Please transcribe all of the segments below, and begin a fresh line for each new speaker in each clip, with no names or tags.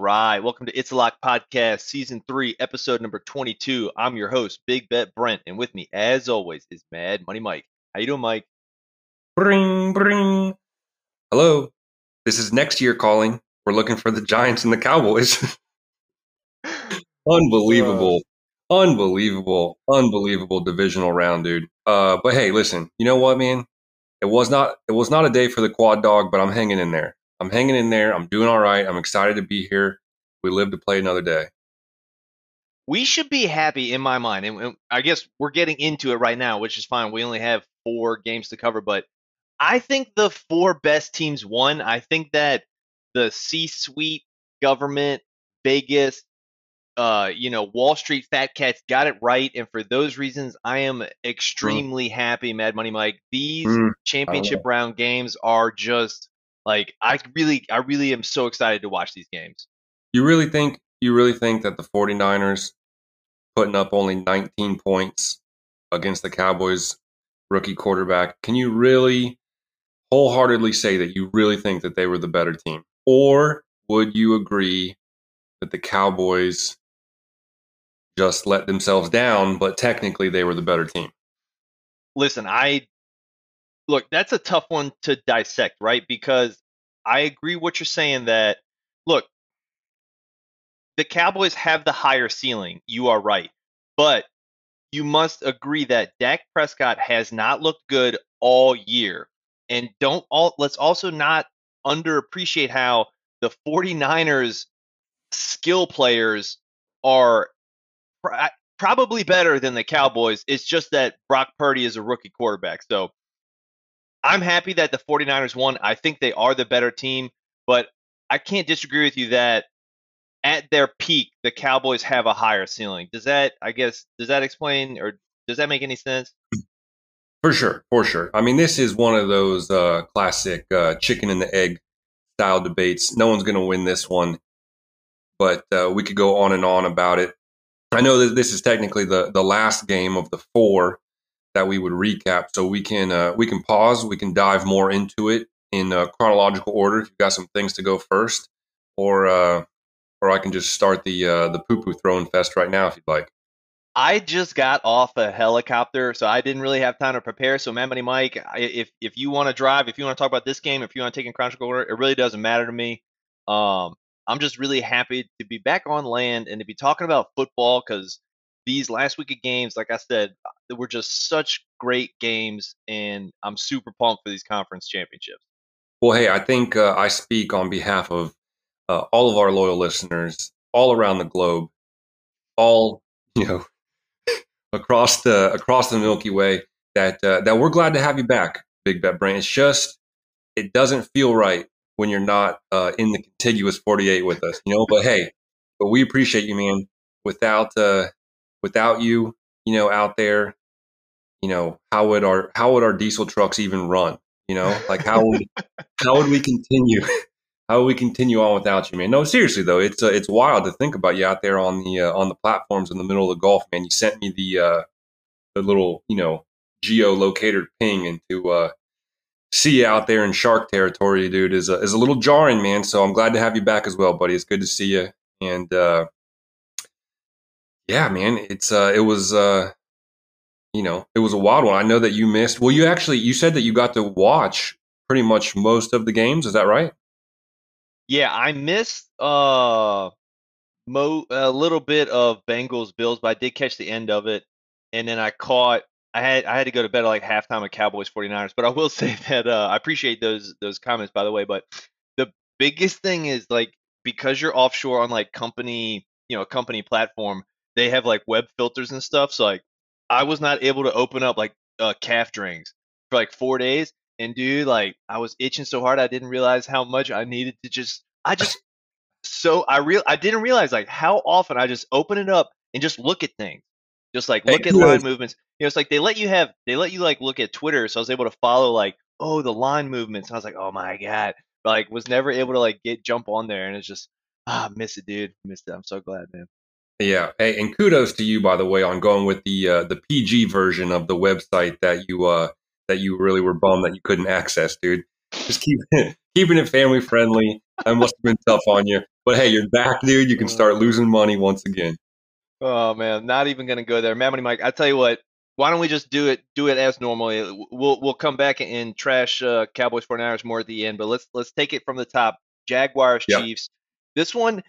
Right, welcome to It's a Lock Podcast, Season 3, Episode number 22. I'm your host, Big Bet Brent, and with me, as always, is Mad Money Mike. How you doing, Mike?
Bring, bring. Hello. This is next year calling. We're looking for the Giants and the Cowboys. unbelievable, unbelievable, unbelievable divisional round, dude. Uh, but hey, listen. You know what, man? It was not. It was not a day for the quad dog, but I'm hanging in there. I'm hanging in there. I'm doing all right. I'm excited to be here. We live to play another day.
We should be happy in my mind, and I guess we're getting into it right now, which is fine. We only have four games to cover, but I think the four best teams won. I think that the C-suite, government, Vegas, uh, you know, Wall Street fat cats got it right, and for those reasons, I am extremely happy, Mad Money Mike. These
Mm,
championship round games are just like I really, I really am so excited to watch these games.
You really think you really think that the 49ers putting up only 19 points against the Cowboys rookie quarterback, can you really wholeheartedly say that you really think that they were the better team? Or would you agree that the Cowboys just let themselves down, but technically they were the better team?
listen, I look, that's a tough one to dissect, right? Because I agree what you're saying that look, the Cowboys have the higher ceiling. You are right. But you must agree that Dak Prescott has not looked good all year. And don't all let's also not underappreciate how the 49ers skill players are pr- probably better than the Cowboys. It's just that Brock Purdy is a rookie quarterback. So I'm happy that the 49ers won. I think they are the better team, but I can't disagree with you that at their peak, the Cowboys have a higher ceiling. Does that, I guess, does that explain or does that make any sense?
For sure, for sure. I mean, this is one of those uh, classic uh, chicken and the egg style debates. No one's going to win this one, but uh, we could go on and on about it. I know that this is technically the the last game of the four that we would recap, so we can uh, we can pause. We can dive more into it in uh, chronological order. If you've got some things to go first, or uh, or I can just start the uh, the poo poo throwing fest right now if you'd like.
I just got off a helicopter, so I didn't really have time to prepare. So, Mad Money Mike, if if you want to drive, if you want to talk about this game, if you want to take in chronological order, it really doesn't matter to me. Um, I'm just really happy to be back on land and to be talking about football because these last week of games, like I said, uh, were just such great games, and I'm super pumped for these conference championships.
Well, hey, I think uh, I speak on behalf of uh, all of our loyal listeners all around the globe, all you know, across the across the Milky Way. That uh, that we're glad to have you back, Big Bet Brain. It's just it doesn't feel right when you're not uh, in the contiguous 48 with us, you know. But hey, but we appreciate you, man. Without uh, without you, you know, out there, you know, how would our how would our diesel trucks even run? You know, like how would how would we continue? How would we continue on without you, man? No, seriously though, it's uh, it's wild to think about you out there on the uh, on the platforms in the middle of the Gulf, man. You sent me the uh, the little you know geolocator ping, and to uh, see you out there in shark territory, dude, is a, is a little jarring, man. So I'm glad to have you back as well, buddy. It's good to see you, and uh, yeah, man, it's uh, it was uh, you know it was a wild one. I know that you missed. Well, you actually you said that you got to watch pretty much most of the games. Is that right?
Yeah, I missed uh mo a little bit of Bengals Bills, but I did catch the end of it, and then I caught. I had I had to go to bed at like halftime of Cowboys 49ers, but I will say that uh, I appreciate those those comments by the way. But the biggest thing is like because you're offshore on like company you know company platform, they have like web filters and stuff. So like I was not able to open up like uh, calf drinks. for like four days. And dude, like I was itching so hard, I didn't realize how much I needed to just. I just so I real I didn't realize like how often I just open it up and just look at things, just like look
Hey,
at line
is-
movements. You know, it's like they let you have they let you like look at Twitter, so I was able to follow like oh the line movements. And I was like oh my god, but, like was never able to like get jump on there, and it's just ah miss it, dude, missed it. I'm so glad, man.
Yeah, hey, and kudos to you by the way on going with the uh, the PG version of the website that you uh, that you really were bummed that you couldn't access, dude. Just keep keeping it family friendly. That must have been tough on you, but hey, you're back, dude. You can start losing money once again.
Oh man, not even gonna go there, Mammoth Mike. I tell you what, why don't we just do it do it as normally? We'll we'll come back and trash uh, Cowboys 49ers more at the end, but let's let's take it from the top. Jaguars
Yep.
Chiefs. This one,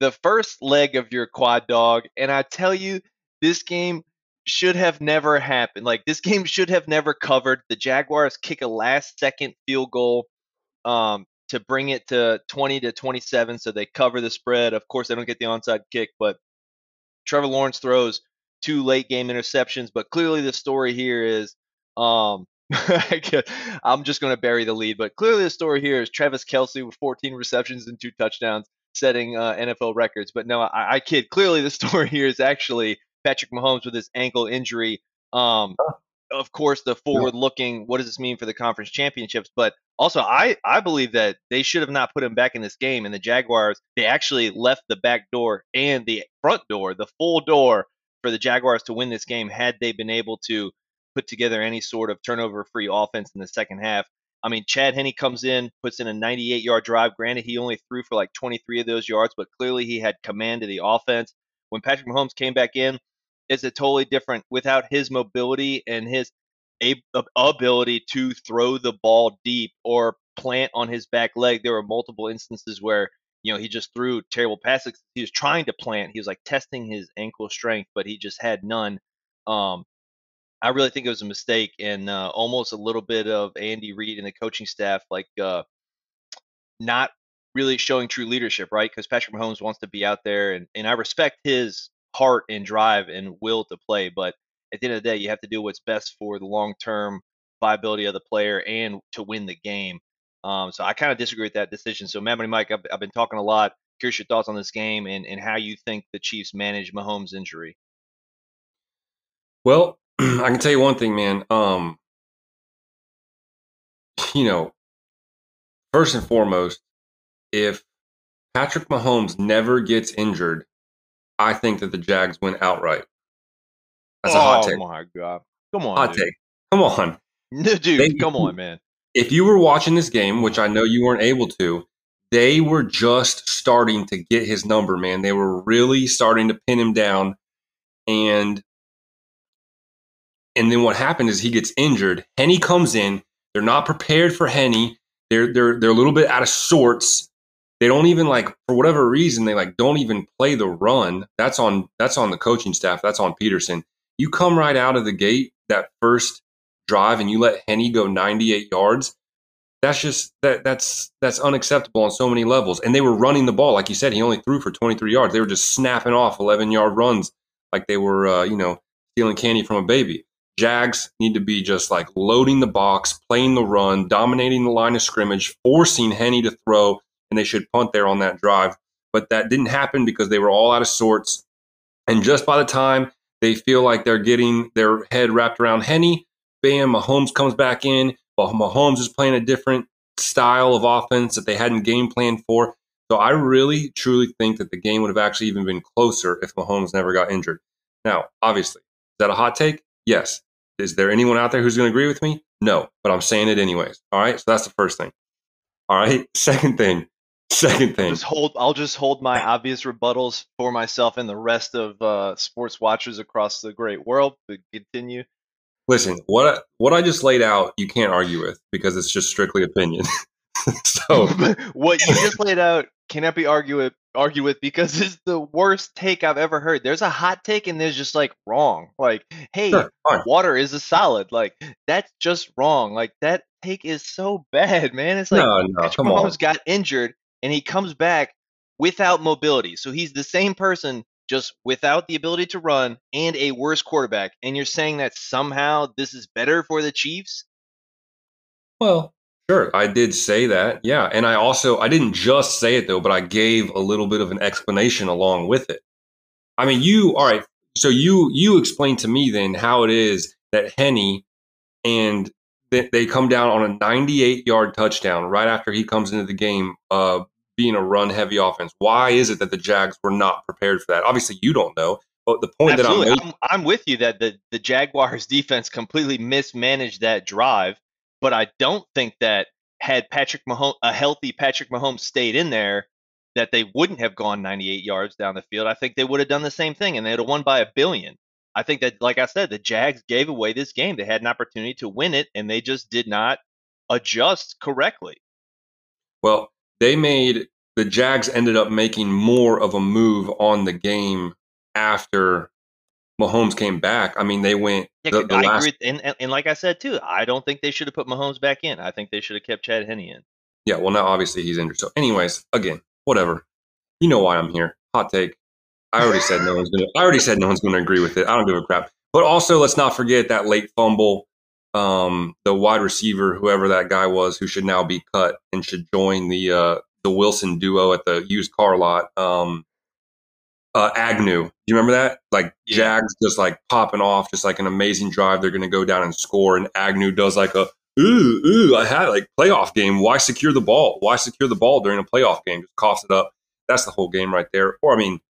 the first leg of your quad dog, and I tell you, this game should have never happened. Like this game should have never covered. The Jaguars kick a last second field goal um, to bring it to 20 to 27, so they cover the spread. Of course, they don't get the onside kick, but Trevor Lawrence throws two late game interceptions, but clearly the story here is um I'm just going to bury the lead, but clearly the story here is Travis Kelce with 14 receptions and two touchdowns, setting uh, NFL records. But no, I, I kid. Clearly the story here is actually Patrick Mahomes with his ankle injury. Um, of course, the forward-looking. What does this mean for the conference championships? But also, I I believe that they should have not put him back in this game. And the Jaguars, they actually left the back door and the front door, the full door, for the Jaguars to win this game had they been able to put together any sort of turnover-free offense in the second half. I mean, Chad Henne comes in, puts in a 98-yard drive. Granted, he only threw for like 23 of those yards, but clearly he had command of the offense. When Patrick Mahomes came back in, it's a totally different without his mobility and his ability to throw the ball deep or plant on his back leg. There were multiple instances where you know he just threw terrible passes. He was trying to plant. He was like testing his ankle strength, but he just had none. Um, I really think it was a mistake and uh, almost a little bit of Andy Reid and the coaching staff like uh, not really showing true leadership, right? Because Patrick Mahomes wants to be out there, and, and I respect his heart and drive and will to play, but at the end of the day, you have to do what's best for the long term viability of the player and to win the game. Um, so I kind of disagree with that decision. So, Mad Money Mike, I've, I've been talking a lot. Curious your thoughts on this game and, and how you think the Chiefs manage Mahomes' injury.
Well, I can tell you one thing, man. Um, you know, first and foremost, if Patrick Mahomes never gets injured, I think that the Jags win outright. That's a hot
oh
take.
my god! Come on,
Hot
dude.
take. Come on.
dude.
They-
come on, man.
If you were watching this game, which I know you weren't able to, they were just starting to get his number, man. They were really starting to pin him down. And and then what happened is he gets injured. Henne comes in. They're not prepared for Henne. They're they're they're a little bit out of sorts. They don't even like for whatever reason they like don't even play the run. That's on that's on the coaching staff. That's on Pederson. You come right out of the gate that first drive and you let Henne go 98 yards. That's just that that's that's unacceptable on so many levels. And they were running the ball like you said. He only threw for 23 yards. They were just snapping off 11 yard runs like they were uh, you know stealing candy from a baby. Jags need to be just like loading the box, playing the run, dominating the line of scrimmage, forcing Henne to throw, and they should punt there on that drive. But that didn't happen because they were all out of sorts. And just by the time they feel like they're getting their head wrapped around Henne, bam, Mahomes comes back in. But Mahomes is playing a different style of offense that they hadn't game planned for. So I really, truly think that the game would have actually even been closer if Mahomes never got injured. Now, obviously, is that a hot take? Yes. Is there anyone out there who's going to agree with me? No, but I'm saying it anyways. All right. So that's the first thing. All right. Second thing. Second thing.
Just hold. I'll just hold my obvious rebuttals for myself and the rest of uh, sports watchers across the great world. To continue.
Listen, what I, what I just laid out, you can't argue with because it's just strictly opinion. so
what you just laid out cannot be argue with, argue with because it's the worst take I've ever heard. There's a hot take and there's just like wrong. Like, hey,
Sure,
water is a solid. Like that's just wrong. Like that take is so bad, man. It's like
no, no,
Patrick
come on.
Mahomes got injured and he comes back without mobility. So he's the same person, just without the ability to run and a worse quarterback. And you're saying that somehow this is better for the Chiefs?
Well, sure, I did say that. Yeah, and I also I didn't just say it though, but I gave a little bit of an explanation along with it. I mean, you all right? So you you explain to me then how it is that Henne and they come down on a 98 yard touchdown right after he comes into the game, uh, being a run heavy offense. Why is it that the Jags were not prepared for that? Obviously, you don't know. But the point
Absolutely.
that I'm,
making- I'm, I'm with you that the, the Jaguars defense completely mismanaged that drive, but I don't think that had Patrick Mahomes, a healthy Patrick Mahomes stayed in there, that they wouldn't have gone 98 yards down the field. I think they would have done the same thing and they'd have won by a billion. I think that, like I said, the Jags gave away this game. They had an opportunity to win it, and they just did not adjust correctly.
Well, they made the Jags ended up making more of a move on the game after Mahomes came back. I mean, they went.
Yeah, the, the I last... agree, and, and, and like I said too, I don't think they should have put Mahomes back in. I think they should have kept Chad Henne in.
Yeah, well, now obviously he's injured. So, anyways, again, whatever. You know why I'm here. Hot take. I already said no one's gonna. I already said no one's gonna agree with it. I don't give a crap. But also, let's not forget that late fumble. Um, the wide receiver, whoever that guy was, who should now be cut and should join the uh, the Wilson duo at the used car lot. Um, uh, Agnew, do you remember that? Like yeah. Jags just like popping off, just like an amazing drive. They're going to go down and score, and Agnew does like a ooh ooh. I had like playoff game. Why secure the ball? Why secure the ball during a playoff game? Just coughs it up. That's the whole game right there. Or I mean,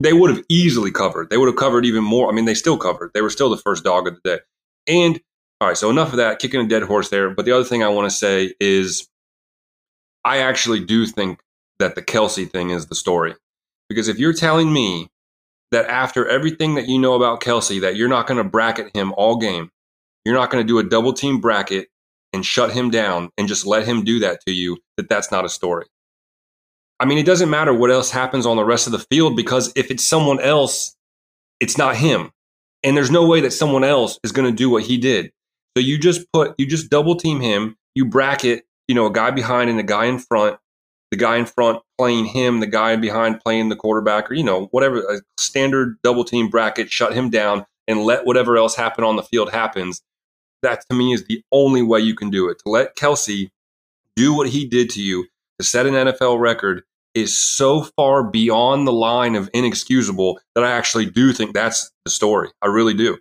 they would have easily covered. They would have covered even more. I mean, they still covered. They were still the first dog of the day. And all right, so enough of that, kicking a dead horse there. But the other thing I want to say is I actually do think that the Kelce thing is the story. Because if you're telling me that after everything that you know about Kelce, that you're not going to bracket him all game, you're not going to do a double team bracket and shut him down and just let him do that to you, that that's not a story. I mean, it doesn't matter what else happens on the rest of the field because if it's someone else, it's not him. And there's no way that someone else is going to do what he did. So you just put, you just double team him, you bracket, you know, a guy behind and a guy in front, the guy in front playing him, the guy behind playing the quarterback, or, you know, whatever, a standard double team bracket, shut him down and let whatever else happen on the field happens. That to me is the only way you can do it. To let Kelce do what he did to you to set an NFL record is so far beyond the line of inexcusable that I actually do think that's the story. I really do.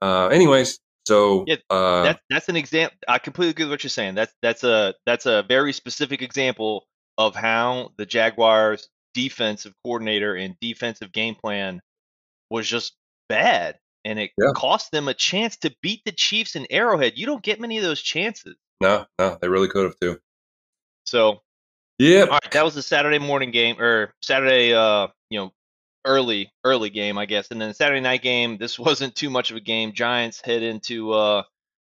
Uh, anyways, so
yeah, uh, that's that's an example. I completely agree with what you're saying. That's that's a that's a very specific example of how the Jaguars' defensive coordinator and defensive game plan was just bad, and it yeah. cost them a chance to beat the Chiefs in Arrowhead. You don't get many of those chances.
No, no, they really could have too.
So
yeah. All
right, that was the Saturday morning game or Saturday uh, you know, early early game, I guess. And then the Saturday night game, this wasn't too much of a game. Giants head into uh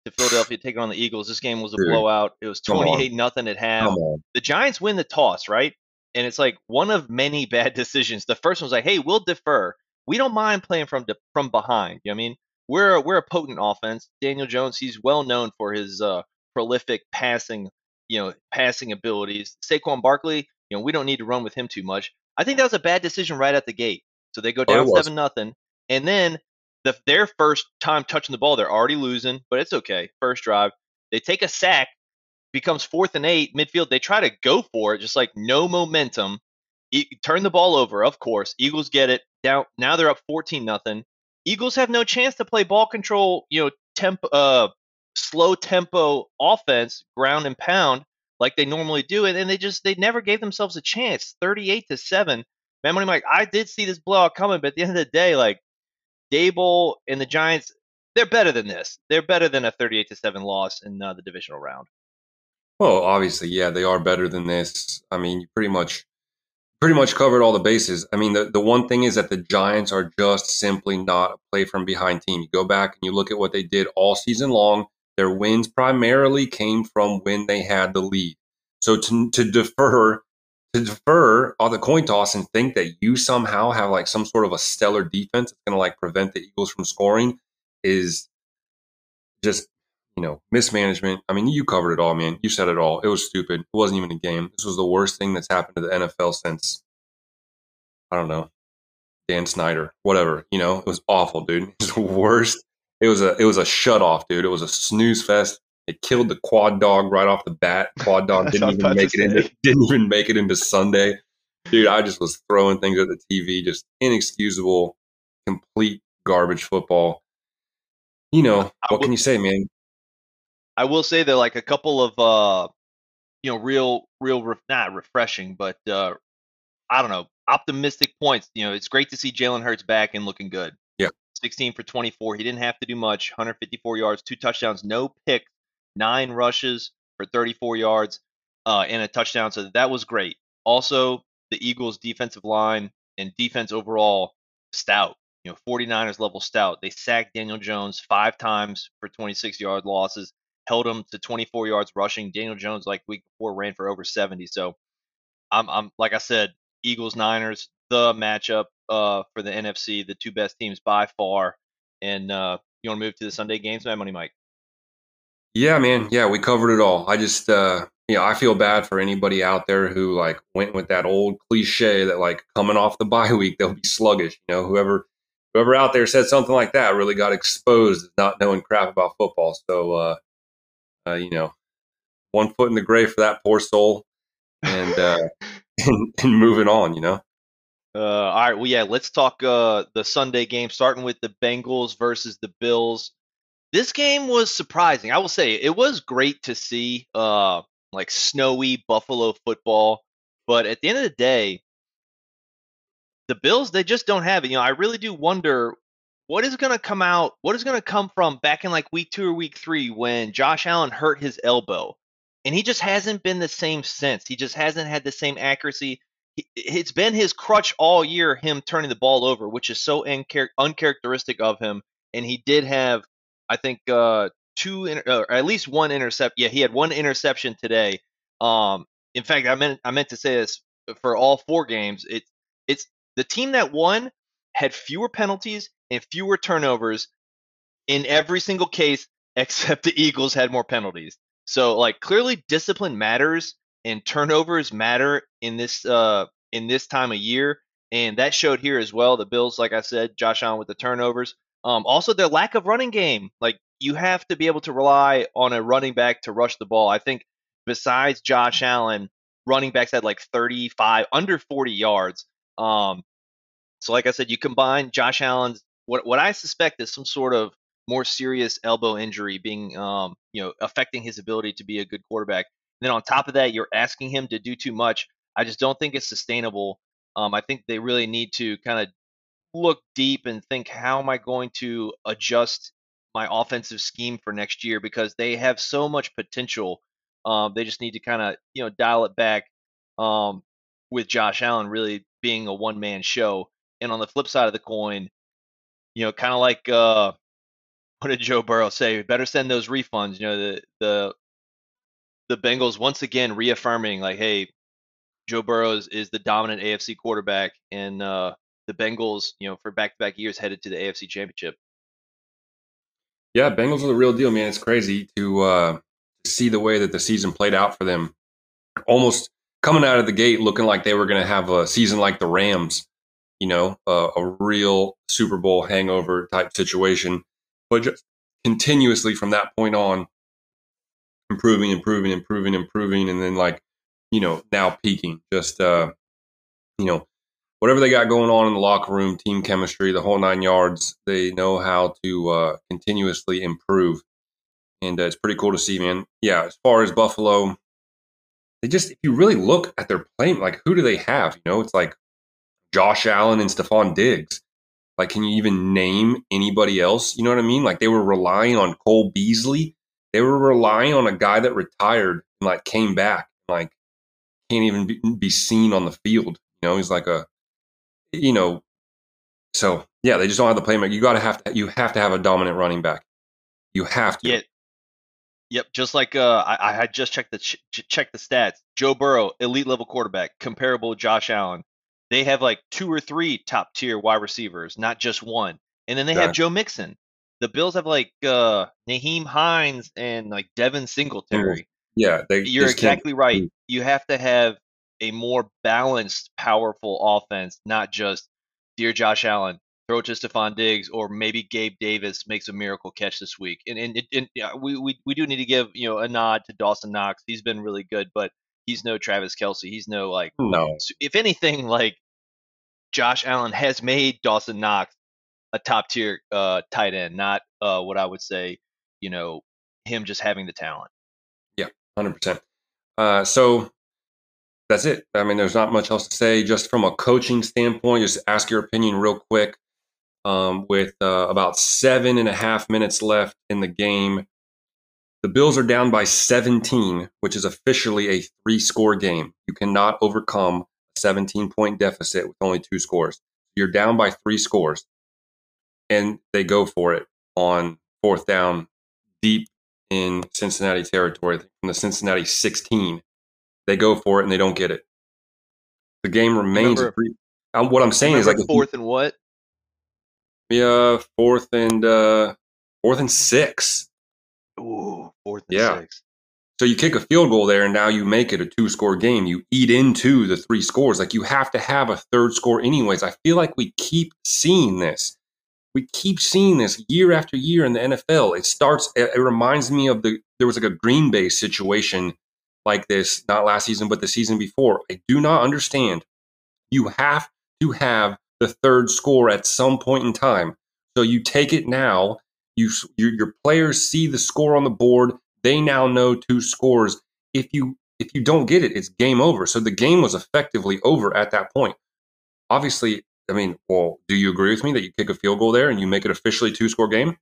to Philadelphia taking on the Eagles. This game was a Dude, blowout. It was 28 nothing at half. The Giants win the toss, right? And it's like one of many bad decisions. The first one was like, "Hey, we'll defer. We don't mind playing from de- from behind." You know what I mean? We're a, we're a potent offense. Daniel Jones, he's well known for his uh, prolific passing you know, passing abilities. Saquon Barkley, you know, we don't need to run with him too much. I think that was a bad decision right at the gate. So they go oh, down seven nothing, and then the, their first time touching the ball, they're already losing, but it's okay. First drive, they take a sack, becomes fourth and eight midfield. They try to go for it, just like no momentum. E- turn the ball over, of course. Eagles get it down. Now they're up fourteen nothing. Eagles have no chance to play ball control, you know, temp, uh, slow tempo offense, ground and pound, like they normally do, and, and they just they never gave themselves a chance. Thirty-eight to seven. Man, money Mike, I did see this blowout coming, but at the end of the day, like Daboll and the Giants, they're better than this. They're better than a thirty-eight to seven loss in uh, the divisional round.
Well, obviously, yeah, they are better than this. I mean, you pretty much pretty much covered all the bases. I mean, the, the one thing is that the Giants are just simply not a play from behind team. You go back and you look at what they did all season long. Their wins primarily came from when they had the lead. So to, to defer to defer on the coin toss and think that you somehow have like some sort of a stellar defense that's going to like prevent the Eagles from scoring is just you know mismanagement. I mean, you covered it all, man. You said it all. It was stupid. It wasn't even a game. This was the worst thing that's happened to the NFL since I don't know Dan Snyder, whatever. You know, it was awful, dude. It was the worst it was a it was a shut off, dude. It was a snooze fest. They killed the quad dog right off the bat. Quad dog didn't even make it into didn't even make it into Sunday. Dude, I just was throwing things at the TV, just inexcusable, complete garbage football. You know, what can you say, man?
I will say that like a couple of uh you know real real re- not refreshing but uh I don't know optimistic points. You know, it's great to see Jalen Hurts back and looking good.
Yeah.
16 for 24. He didn't have to do much. 154 yards, two touchdowns, no picks, nine rushes for 34 yards uh, and a touchdown. So that was great. Also, the Eagles' defensive line and defense overall stout. You know, 49ers level stout. They sacked Daniel Jones five times for 26 yard losses, held him to 24 yards rushing. Daniel Jones, like week before, ran for over 70. So I'm, I'm like I said, Eagles Niners, the matchup uh, for the NFC, the two best teams by far. And uh, you want to move to the Sunday games, man, Money Mike?
Yeah, man. Yeah, we covered it all. I just, uh, you know, I feel bad for anybody out there who like went with that old cliche that like coming off the bye week they'll be sluggish. You know, whoever whoever out there said something like that really got exposed as not knowing crap about football. So, uh, uh, you know, one foot in the grave for that poor soul, and uh, and, and moving on. You know.
Uh, all right, well, yeah, let's talk uh, the Sunday game, starting with the Bengals versus the Bills this game was surprising. I will say it was great to see uh like snowy Buffalo football, but at the end of the day, the Bills they just don't have it. You know, I really do wonder what is going to come out, what is going to come from back in like week 2 or week 3 when Josh Allen hurt his elbow. And he just hasn't been the same since. He just hasn't had the same accuracy. It's been his crutch all year, him turning the ball over, which is so uncharacteristic of him. And he did have I think uh, two inter- or at least one intercept. Yeah, he had one interception today. Um, in fact, I meant I meant to say this for all four games. It's it's the team that won had fewer penalties and fewer turnovers in every single case except the Eagles had more penalties. So like clearly discipline matters and turnovers matter in this uh in this time of year and that showed here as well. The Bills like I said, Josh Allen with the turnovers. Um, also, their lack of running game. Like you have to be able to rely on a running back to rush the ball. I think besides Josh Allen, running backs had like 35, under 40 yards. Um, so, like I said, you combine Josh Allen's what what I suspect is some sort of more serious elbow injury being, um, you know, affecting his ability to be a good quarterback. And then on top of that, you're asking him to do too much. I just don't think it's sustainable. Um, I think they really need to kind of look deep and think, how am I going to adjust my offensive scheme for next year? Because they have so much potential. Um, they just need to kind of you know dial it back. Um, with Josh Allen really being a one man show, and on the flip side of the coin, you know, kind of like uh, what did Joe Burrow say? Better send those refunds. You know, the the the Bengals once again reaffirming like, hey, Joe Burrows is the dominant AFC quarterback, and uh, the Bengals, you know, for back-to-back years headed to the AFC Championship.
Yeah, Bengals are the real deal, man. It's crazy to uh, see the way that the season played out for them. Almost coming out of the gate looking like they were going to have a season like the Rams, you know, uh, a real Super Bowl hangover type situation. But just continuously from that point on, improving, improving, improving, improving, and then like, you know, now peaking. Just, uh, you know, whatever they got going on in the locker room, team chemistry, the whole nine yards, they know how to uh, continuously improve. And uh, it's pretty cool to see, man. Yeah, as far as Buffalo, they just, if you really look at their play, like who do they have? You know, it's like Josh Allen and Stefon Diggs. Like, can you even name anybody else? You know what I mean? Like, they were relying on Cole Beasley. They were relying on a guy that retired and like came back, like can't even be seen on the field. You know, he's like a you know, so yeah, they just don't have the playmaker. You got to have to you have to have a dominant running back. You have to.
Yeah. Yep, just like uh, I, I had just checked the ch- checked the stats. Joe Burrow, elite level quarterback, comparable to Josh Allen. They have like two or three top tier wide receivers, not just one. And then they have Joe Mixon. The Bills have like uh, Nyheim Hines and like Devin Singletary.
Yeah,
they, you're exactly right. You have to have a more balanced, powerful offense, not just dear Josh Allen, throw it to Stefon Diggs, or maybe Gabe Davis makes a miracle catch this week. And and, and yeah, we, we we do need to give you know a nod to Dawson Knox. He's been really good, but he's no Travis Kelce. He's no like
no.
If anything, like Josh Allen has made Dawson Knox a top tier uh, tight end, not uh, what I would say, you know, him just having the talent.
Yeah, hundred uh, percent. So that's it. I mean, there's not much else to say. Just from a coaching standpoint, just ask your opinion real quick. Um, with uh, about seven and a half minutes left in the game, the Bills are down by 17, which is officially a three score game. You cannot overcome a 17 point deficit with only two scores. You're down by three scores, and they go for it on fourth down deep in Cincinnati territory from the Cincinnati 16 they go for it and they don't get it. The game remains.
Remember,
um, what I'm saying is like
fourth and what?
Yeah, fourth and uh, fourth and six.
Ooh, fourth and
yeah.
six.
So you kick a field goal there, and now you make it a two-score game. You eat into the three scores. Like you have to have a third score, anyways. I feel like we keep seeing this. We keep seeing this year after year in the NFL. It starts. It, it reminds me of the there was like a Green Bay situation like this, not last season, but the season before. I do not understand. You have to have the third score at some point in time. So you take it now. You, your, your players see the score on the board. They now know two scores. If you if you don't get it, it's game over. So the game was effectively over at that point. Obviously, I mean, well, do you agree with me that you kick a field goal there and you make it officially two score game?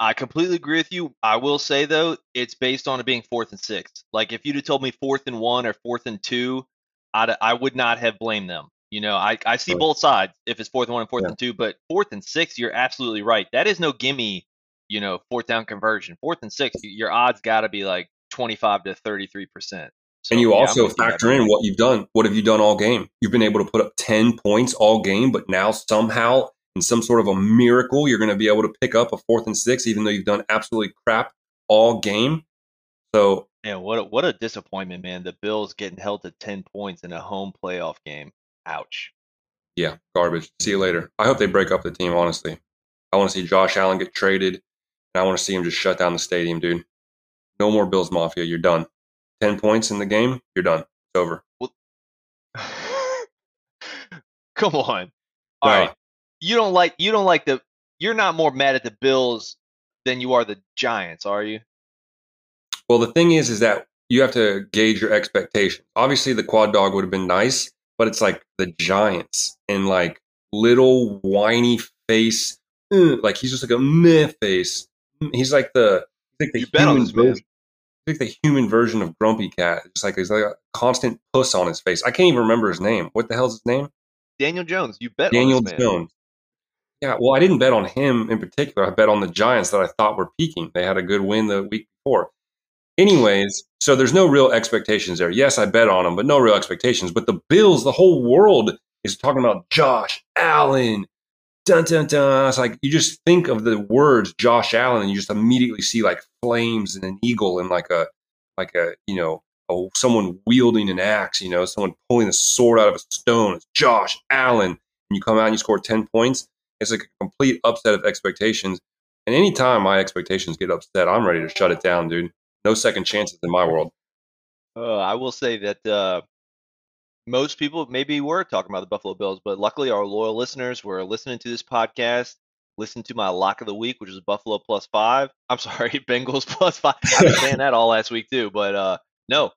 I completely agree with you. I will say though, it's based on it being fourth and six. Like if you'd have told me fourth and one or fourth and two, I'd, I would not have blamed them. You know, I, I see right. both sides if it's fourth and one and fourth yeah. and two, but fourth and six, you're absolutely right. That is no gimme, you know, fourth down conversion. Fourth and six, your odds got to be like 25 to 33 percent.
So, and you yeah, also factor in what you've done. What have you done all game? You've been able to put up 10 points all game, but now somehow in some sort of a miracle, you're going to be able to pick up a fourth and six, even though you've done absolutely crap all game. So,
yeah, what a, what a disappointment, man! The Bills getting held to ten points in a home playoff game. Ouch.
Yeah, garbage. See you later. I hope they break up the team. Honestly, I want to see Josh Allen get traded, and I want to see him just shut down the stadium, dude. No more Bills Mafia. You're done. Ten points in the game. You're done. It's over. Well,
come on. All no. right you don't like you don't like the you're not more mad at the Bills than you are the Giants, are you?
Well, the thing is, is that you have to gauge your expectations. Obviously, the quad dog would have been nice, but it's like the Giants and like little whiny face, mm, like he's just like a meh face. Mm, he's like the,
he's like the human version.
Like the human version of Grumpy Cat. It's like he's like a constant puss on his face. I can't even remember his name. What the hell's his name?
Daniel Jones. You bet
Daniel Jones. Yeah, well, I didn't bet on him in particular. I bet on the Giants that I thought were peaking. They had a good win the week before. Anyways, so there's no real expectations there. Yes, I bet on them, but no real expectations. But the Bills, the whole world is talking about Josh Allen. Dun dun dun. It's like you just think of the words Josh Allen and you just immediately see like flames and an eagle and like a like a you know a, someone wielding an axe, you know, someone pulling a sword out of a stone. It's Josh Allen. And you come out and you score 10 points it's a complete upset of expectations. And anytime my expectations get upset, I'm ready to shut it down, dude. No second chances in my world.
Uh, I will say that uh, most people maybe were talking about the Buffalo Bills, but luckily our loyal listeners were listening to this podcast, listen to my lock of the week, which is Buffalo plus five. I'm sorry, Bengals plus five. I've been saying that all last week too, but uh, no,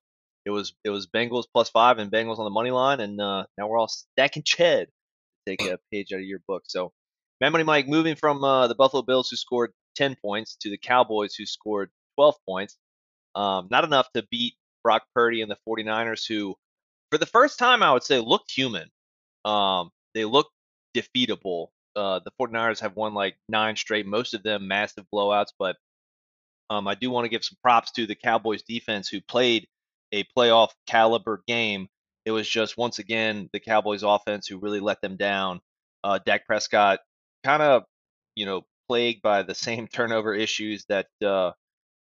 it was it was Bengals plus five and Bengals on the money line, and uh, now we're all stacking Ched. Take a page out of your book. So Mad Money Mike moving from uh, the Buffalo Bills, who scored 10 points, to the Cowboys, who scored 12 points. Um, not enough to beat Brock Purdy and the 49ers, who, for the first time, I would say, looked human. Um, they looked defeatable. Uh, the 49ers have won like nine straight, most of them massive blowouts, but um, I do want to give some props to the Cowboys defense who played a playoff caliber game. It was just once again the Cowboys offense who really let them down. Uh, Dak Prescott kind of, you know, plagued by the same turnover issues that uh,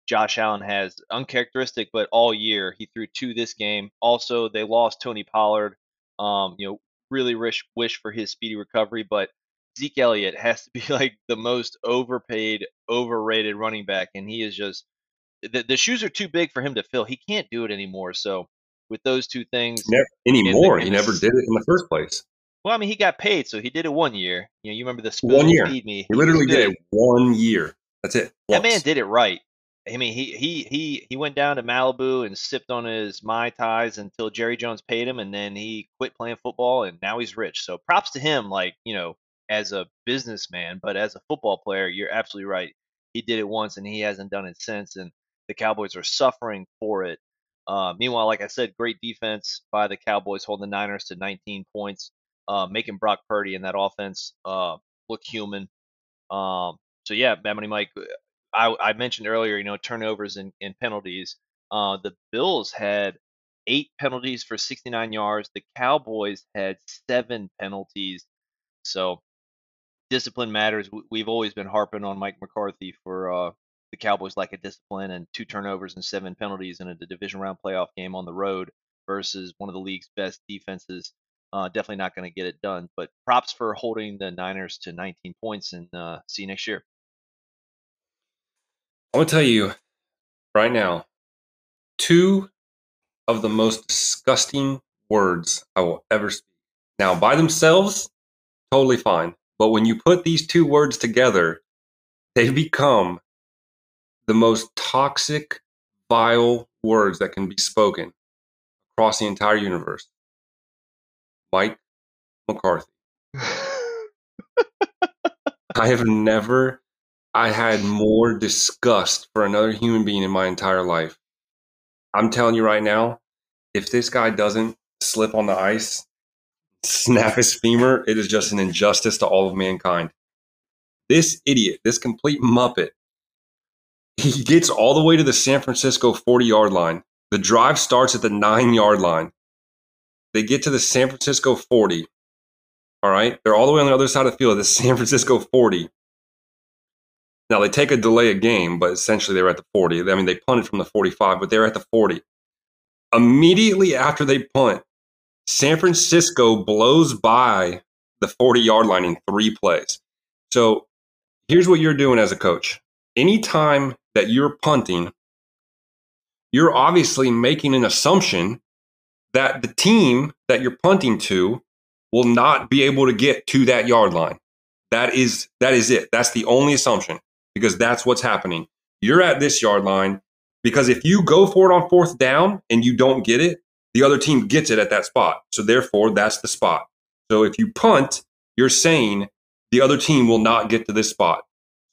Josh Allen has. Uncharacteristic, but all year he threw two this game. Also, they lost Tony Pollard. Um, you know, really wish wish for his speedy recovery, but Zeke Elliott has to be like the most overpaid, overrated running back, and he is just the, the shoes are too big for him to fill. He can't do it anymore. So with those two things,
never anymore. The, he never did it in the first place.
Well, I mean, he got paid, so he did it one year. You know, you remember the
one year. Feed me. He, he literally did it one year. That's it.
Once. That man did it right. I mean, he he he he went down to Malibu and sipped on his mai tais until Jerry Jones paid him, and then he quit playing football, and now he's rich. So props to him, like you know, as a businessman, but as a football player, you're absolutely right. He did it once, and he hasn't done it since, and the Cowboys are suffering for it. Uh, meanwhile, like I said, great defense by the Cowboys, holding the Niners to 19 points, uh, making Brock Purdy and that offense uh, look human. Um, so yeah, Bad Money Mike, I, I mentioned earlier, you know, turnovers and, and penalties. Uh, the Bills had eight penalties for 69 yards. The Cowboys had seven penalties. So discipline matters. We've always been harping on Mike McCarthy for uh, the Cowboys lack of discipline and two turnovers and seven penalties in a division round playoff game on the road versus one of the league's best defenses. Uh, definitely not going to get it done. But props for holding the Niners to 19 points and uh, see you next year.
I'm going to tell you right now two of the most disgusting words I will ever speak. Now, by themselves, totally fine. But when you put these two words together, they become the most toxic, vile words that can be spoken across the entire universe. Mike McCarthy. I have never I had more disgust for another human being in my entire life. I'm telling you right now, if this guy doesn't slip on the ice, snap his femur, it is just an injustice to all of mankind. This idiot, this complete muppet, he gets all the way to the San Francisco 40 yard line. The drive starts at the nine yard line. They get to the San Francisco 40. All right. They're all the way on the other side of the field, at the San Francisco 40. Now they take a delay a game, but essentially they were at the 40. I mean, they punted from the 45, but they're at the 40. Immediately after they punt, San Francisco blows by the 40 yard line in three plays. So here's what you're doing as a coach. Anytime that you're punting, you're obviously making an assumption that the team that you're punting to will not be able to get to that yard line. That is that is it. That's the only assumption because that's what's happening. You're at this yard line because if you go for it on fourth down and you don't get it, the other team gets it at that spot. So therefore, that's the spot. So if you punt, you're saying the other team will not get to this spot.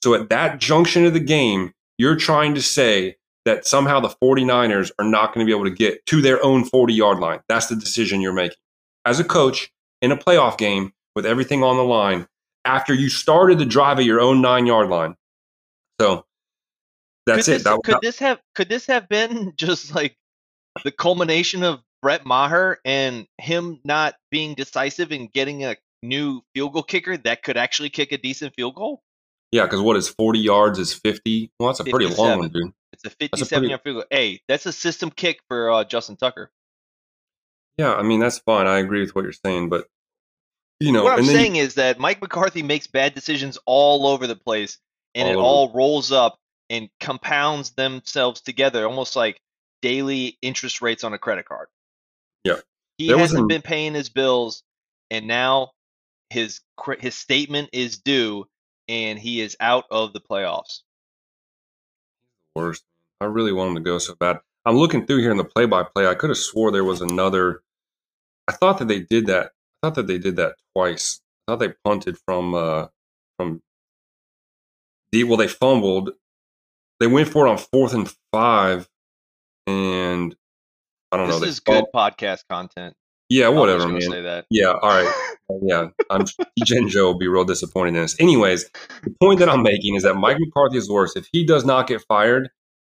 So at that junction of the game, you're trying to say that somehow the 49ers are not going to be able to get to their own 40 yard line. That's the decision you're making. As a coach in a playoff game with everything on the line, after you started the drive at your own nine yard line, so that's
could
it.
This, that, could this have could this have been just like the culmination of Brett Maher and him not being decisive and getting a new field goal kicker that could actually kick a decent field goal?
Yeah, because what is 40 yards is 50. Well, that's a pretty long one, dude.
It's a 57 a pretty... yard field goal. Hey, that's a system kick for uh, Justin Tucker.
Yeah, I mean, that's fine. I agree with what you're saying, but, you know.
What I'm saying you... is that Mike McCarthy makes bad decisions all over the place and all it over. all rolls up and compounds themselves together, almost like daily interest rates on a credit card.
Yeah,
he there hasn't been paying his bills, and now his his statement is due, and he is out of the playoffs.
Worst. I really want him to go so bad. I'm looking through here in the play-by-play. I could have swore there was another. I thought that they did that. I thought that they did that twice. I thought they punted from uh, from well, they fumbled. They went for it on fourth and five, and I don't
this
know.
This is good podcast content.
Yeah, whatever, man. Say that. Yeah, all right. yeah, I'm Jen Joe will be real disappointed in this. Anyways, the point that I'm making is that Mike McCarthy is worse. If he does not get fired,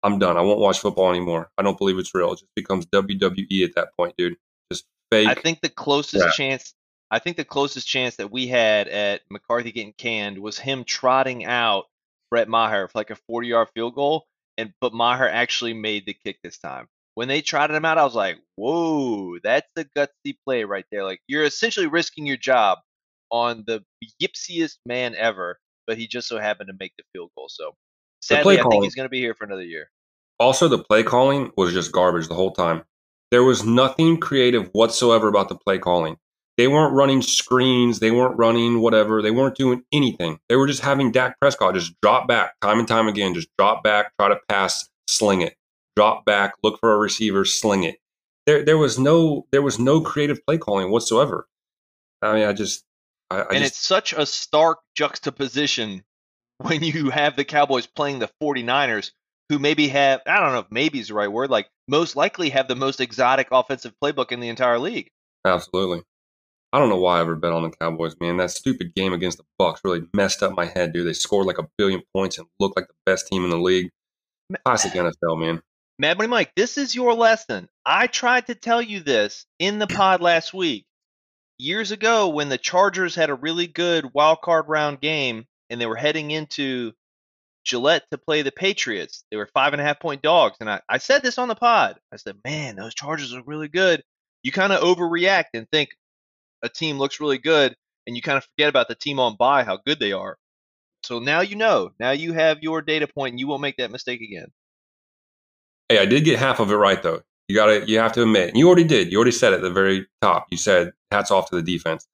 I'm done. I won't watch football anymore. I don't believe it's real. It just becomes WWE at that point, dude. Just fake.
I think the closest crap. chance I think the closest chance that we had at McCarthy getting canned was him trotting out Brett Maher for like a 40 yard field goal, and but Maher actually made the kick this time. When they trotted him out, I was like, "Whoa, that's a gutsy play right there!" Like you're essentially risking your job on the yipsiest man ever, but he just so happened to make the field goal. So sadly, I think he's going to be here for another year.
Also, the play calling was just garbage the whole time. There was nothing creative whatsoever about the play calling. They weren't running screens. They weren't running whatever. They weren't doing anything. They were just having Dak Prescott just drop back time and time again, just drop back, try to pass, sling it, drop back, look for a receiver, sling it. There, there was no, there was no creative play calling whatsoever. I mean, I just, I, I
and
just,
it's such a stark juxtaposition when you have the Cowboys playing the 49ers, who maybe have, I don't know if maybe is the right word, like most likely have the most exotic offensive playbook in the entire league.
Absolutely. I don't know why I ever bet on the Cowboys, man. That stupid game against the Bucks really messed up my head, dude. They scored like a billion points and looked like the best team in the league. Classic NFL, man.
Mad Money Mike, this is your lesson. I tried to tell you this in the pod last week. Years ago, when the Chargers had a really good wild card round game and they were heading into Gillette to play the Patriots, they were five and a half point dogs. And I, I said this on the pod. I said, man, those Chargers are really good. You kind of overreact and think, a team looks really good and you kind of forget about the team on by how good they are. So now you know. Now you have your data point and you won't make that mistake again.
Hey, I did get half of it right though. You got to you have to admit. And you already did. You already said at the very top. You said hats off to the defense.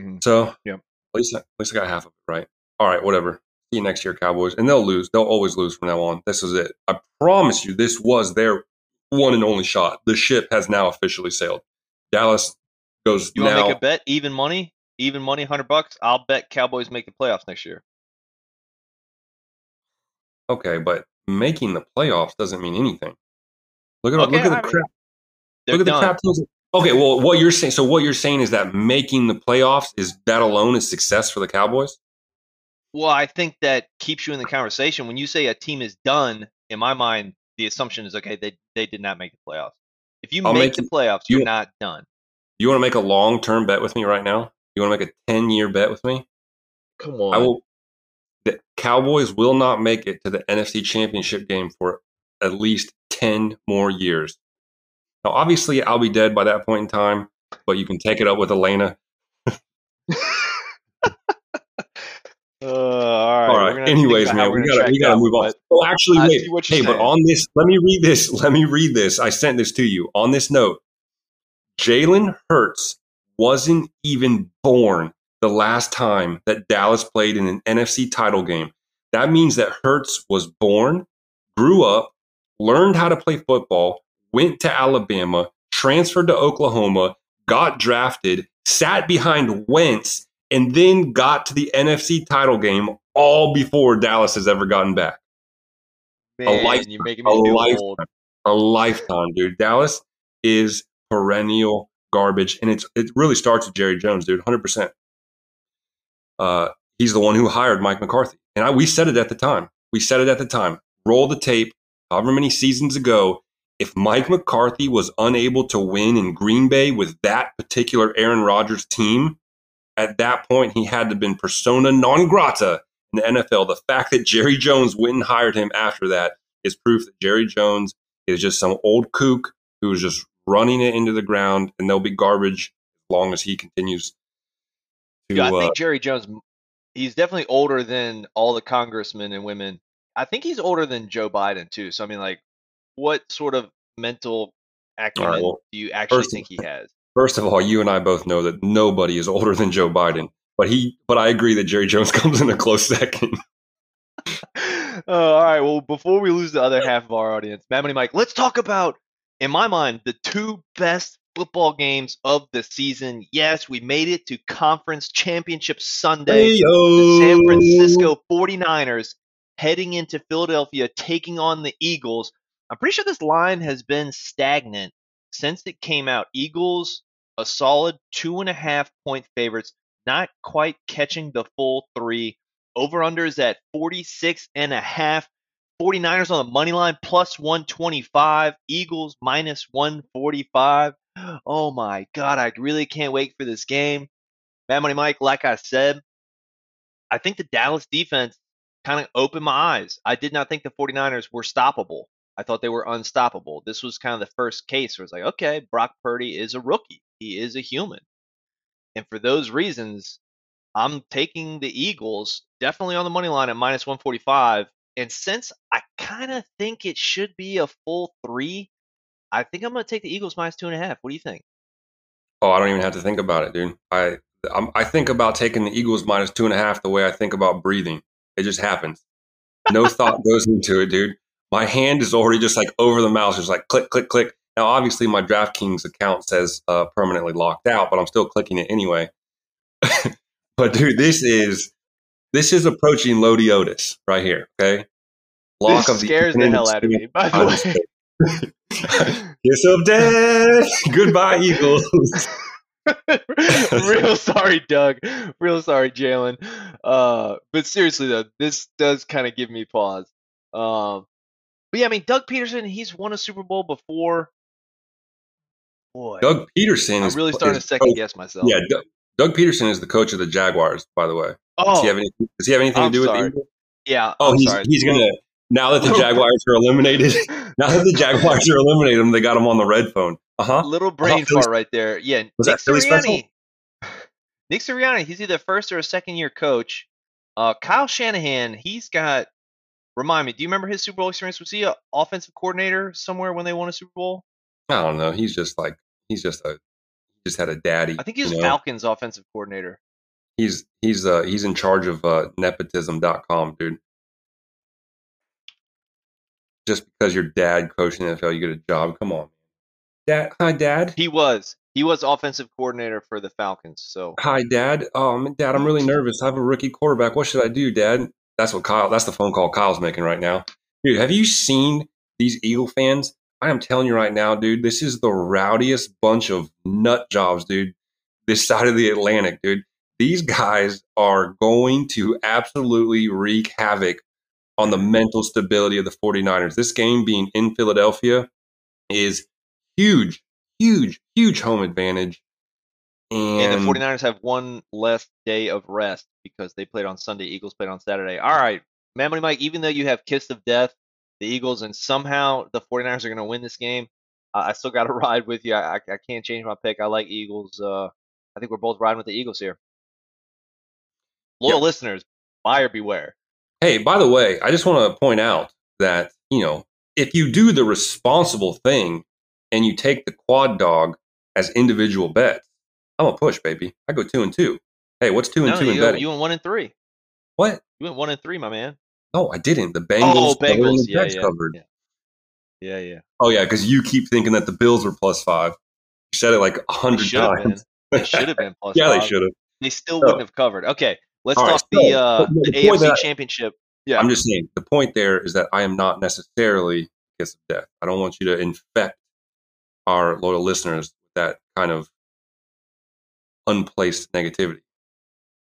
Mm-hmm. So, yeah. At least at least I got half of it right. All right, whatever. See you next year, Cowboys. And they'll lose. They'll always lose from now on. This is it. I promise you, this was their one and only shot. The ship has now officially sailed. Dallas goes
you
want
to make a bet? Even money? Even money, hundred bucks. I'll bet Cowboys make the playoffs next year.
Okay, but making the playoffs doesn't mean anything. Look at okay, look at the I crap. Look at the crap teams. Okay, well, what you're saying. So what you're saying is that making the playoffs is that alone is success for the Cowboys.
Well, I think that keeps you in the conversation. When you say a team is done, in my mind, the assumption is okay. They they did not make the playoffs. If you I'll make, the playoffs, you, you're not done.
You want to make a long term bet with me right now? You want to make a 10 year bet with me?
Come on.
I will. The Cowboys will not make it to the NFC Championship game for at least 10 more years. Now, obviously, I'll be dead by that point in time, but you can take it up with Elena.
Uh, all right.
All right. Anyways, man, we gotta we gotta move on. Oh, actually, wait. Hey, saying. but on this, let me read this. Let me read this. I sent this to you. On this note, Jalen Hurts wasn't even born the last time that Dallas played in an NFC title game. That means that Hurts was born, grew up, learned how to play football, went to Alabama, transferred to Oklahoma, got drafted, sat behind Wentz, and then got to the NFC title game all before Dallas has ever gotten back.
Man, a lifetime, you're making me a lifetime.
A lifetime, dude. Dallas is perennial garbage, and it's it really starts with Jerry Jones, dude, hundred uh, percent. He's the one who hired Mike McCarthy, and I, we said it at the time. We said it at the time. Roll the tape. However many seasons ago, if Mike McCarthy was unable to win in Green Bay with that particular Aaron Rodgers team, at that point he had to have been persona non grata in the NFL. The fact that Jerry Jones went and hired him after that is proof that Jerry Jones is just some old kook who is just running it into the ground, and they'll be garbage as long as he continues.
To, yeah, I think uh, Jerry Jones, he's definitely older than all the congressmen and women. I think he's older than Joe Biden too. So I mean, like, what sort of mental acumen right, well, do you actually think he has?
First of all, you and I both know that nobody is older than Joe Biden. But he, but I agree that Jerry Jones comes in a close second.
uh, all right. Well, before we lose the other half of our audience, Mad Money Mike, let's talk about in my mind, the two best football games of the season. Yes, we made it to Conference Championship Sunday. Hey-o. The San Francisco 49ers heading into Philadelphia, taking on the Eagles. I'm pretty sure this line has been stagnant since it came out. Eagles, a solid two and a half point favorites, not quite catching the full three. Over under is at 46 and a half. 49ers on the money line plus 125, Eagles minus 145. Oh my God, I really can't wait for this game. Mad Money Mike, like I said, I think the Dallas defense kind of opened my eyes. I did not think the 49ers were stoppable. I thought they were unstoppable. This was kind of the first case where it's like, okay, Brock Purdy is a rookie. He is a human. And for those reasons, I'm taking the Eagles definitely on the money line at minus 145. And since I kind of think it should be a full three, I think I'm going to take the Eagles minus two and a half. What do you think?
Oh, I don't even have to think about it, dude. I I'm, I think about taking the Eagles minus two and a half the way I think about breathing. It just happens. No thought goes into it, dude. My hand is already just like over the mouse, just like click, click, click. Now, obviously, my DraftKings account says uh, permanently locked out, but I'm still clicking it anyway. but dude, this is this is approaching Lodi Otis right here. Okay,
lock this of scares the, the hell out of me. By the way,
kiss of death. Goodbye, Eagles.
Real sorry, Doug. Real sorry, Jalen. Uh, but seriously though, this does kind of give me pause. Um, but yeah, I mean, Doug Pederson, he's won a Super Bowl before. Boy,
Doug Pederson.
I'm
is
really starting to second coach. guess myself.
Yeah, Doug, Doug, Pederson is the coach of the Jaguars, by the way.
Oh,
does he have, any, does he have anything
I'm
to do
sorry.
with the
Yeah.
Oh,
I'm
he's
sorry.
he's gonna now that the Jaguars are eliminated. Now that the Jaguars are eliminated, them they got him on the red phone. Uh huh.
Little brain
Uh-huh.
fart right there. Yeah,
Was
Nick
that Philly special?
Nick Sirianni, he's either first or a second year coach. Uh, Kyle Shanahan, he's got. Remind me, do you remember his Super Bowl experience? Was he a offensive coordinator somewhere when they won a Super Bowl?
I don't know. He's just like he's just a he just had a daddy.
I think he's
you know?
Falcons offensive coordinator.
He's he's uh he's in charge of uh nepotism.com, dude. Just because your dad coached in the NFL, you get a job. Come on. Dad hi dad.
He was. He was offensive coordinator for the Falcons. So
Hi dad. Um dad, I'm really nervous. I have a rowdy quarterback. What should I do, Dad? That's what Kyle that's the phone call Kyle's making right now. Dude, have you seen these Eagle fans? I am telling you right now, dude, this is the rowdiest bunch of nut jobs, dude. This side of the Atlantic, dude. These guys are going to absolutely wreak havoc on the mental stability of the 49ers. This game being in Philadelphia is huge, huge, huge home advantage. And,
and the 49ers have one less day of rest because they played on Sunday. Eagles played on Saturday. All right, man, Money Mike. Even though you have kiss of death, the Eagles, and somehow the 49ers are going to win this game, uh, I still got to ride with you. I, I can't change my pick. I like Eagles. Uh, I think we're both riding with the Eagles here. Loyal
Yep.
listeners, buyer beware.
Hey, by the way, I just want to point out that, you know, if you do the responsible thing and you take the quad dog as individual bets, I'm a push, baby. I go two and two. Hey, what's two and
No,
two in
you,
betting?
you went one and three.
what?
You went one and three, my man.
No, I didn't. The Bengals,
oh, Bengals. Yeah, yeah,
covered.
yeah, yeah, yeah.
Oh yeah, because you keep thinking that the Bills were plus five. You said it like a hundred
have been.
times.
They should have been plus
yeah,
five.
they should have.
They still
So-
wouldn't have covered. Okay, let's
All right,
talk the
so,
uh, the
the
AFC
that-
Championship. Yeah.
I'm just saying the point there is that I am not necessarily of death. I don't want you to infect our loyal listeners with that kind of unplaced negativity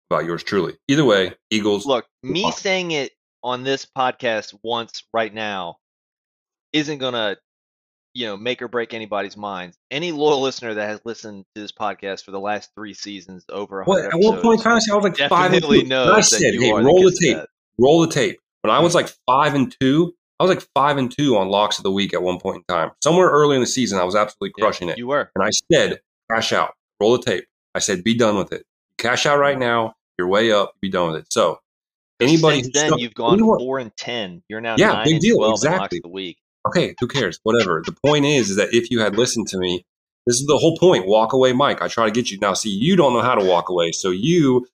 about yours truly. Either way, Eagles.
Look, me saying it on this podcast once right now isn't gonna, you know, make or break anybody's minds. Any loyal listener that has listened to this podcast for the last three seasons, over a
what, at one point in time, I was like five and two.
knows
I said, "Hey, roll
the
tape,
death.
roll the tape." When I was mm-hmm. like five and two, I was like five and two on locks of the week at one point in time. Somewhere early in the season, I was absolutely
Yeah,
crushing it.
You were.
And I said, cash out, roll the tape. I said, be done with it. Cash out right mm-hmm. now. You're way up. Be done with it. So, anybody
Since then,
stuck-
you've gone
know
four and ten. You're now
Yeah,
nine
big
and
deal, exactly.
of the week.
okay, who cares? Whatever. The point is, is that if you had listened to me, this is the whole point. Walk away, Mike. I try to get you. Now, see, you don't know how to walk away. So, you,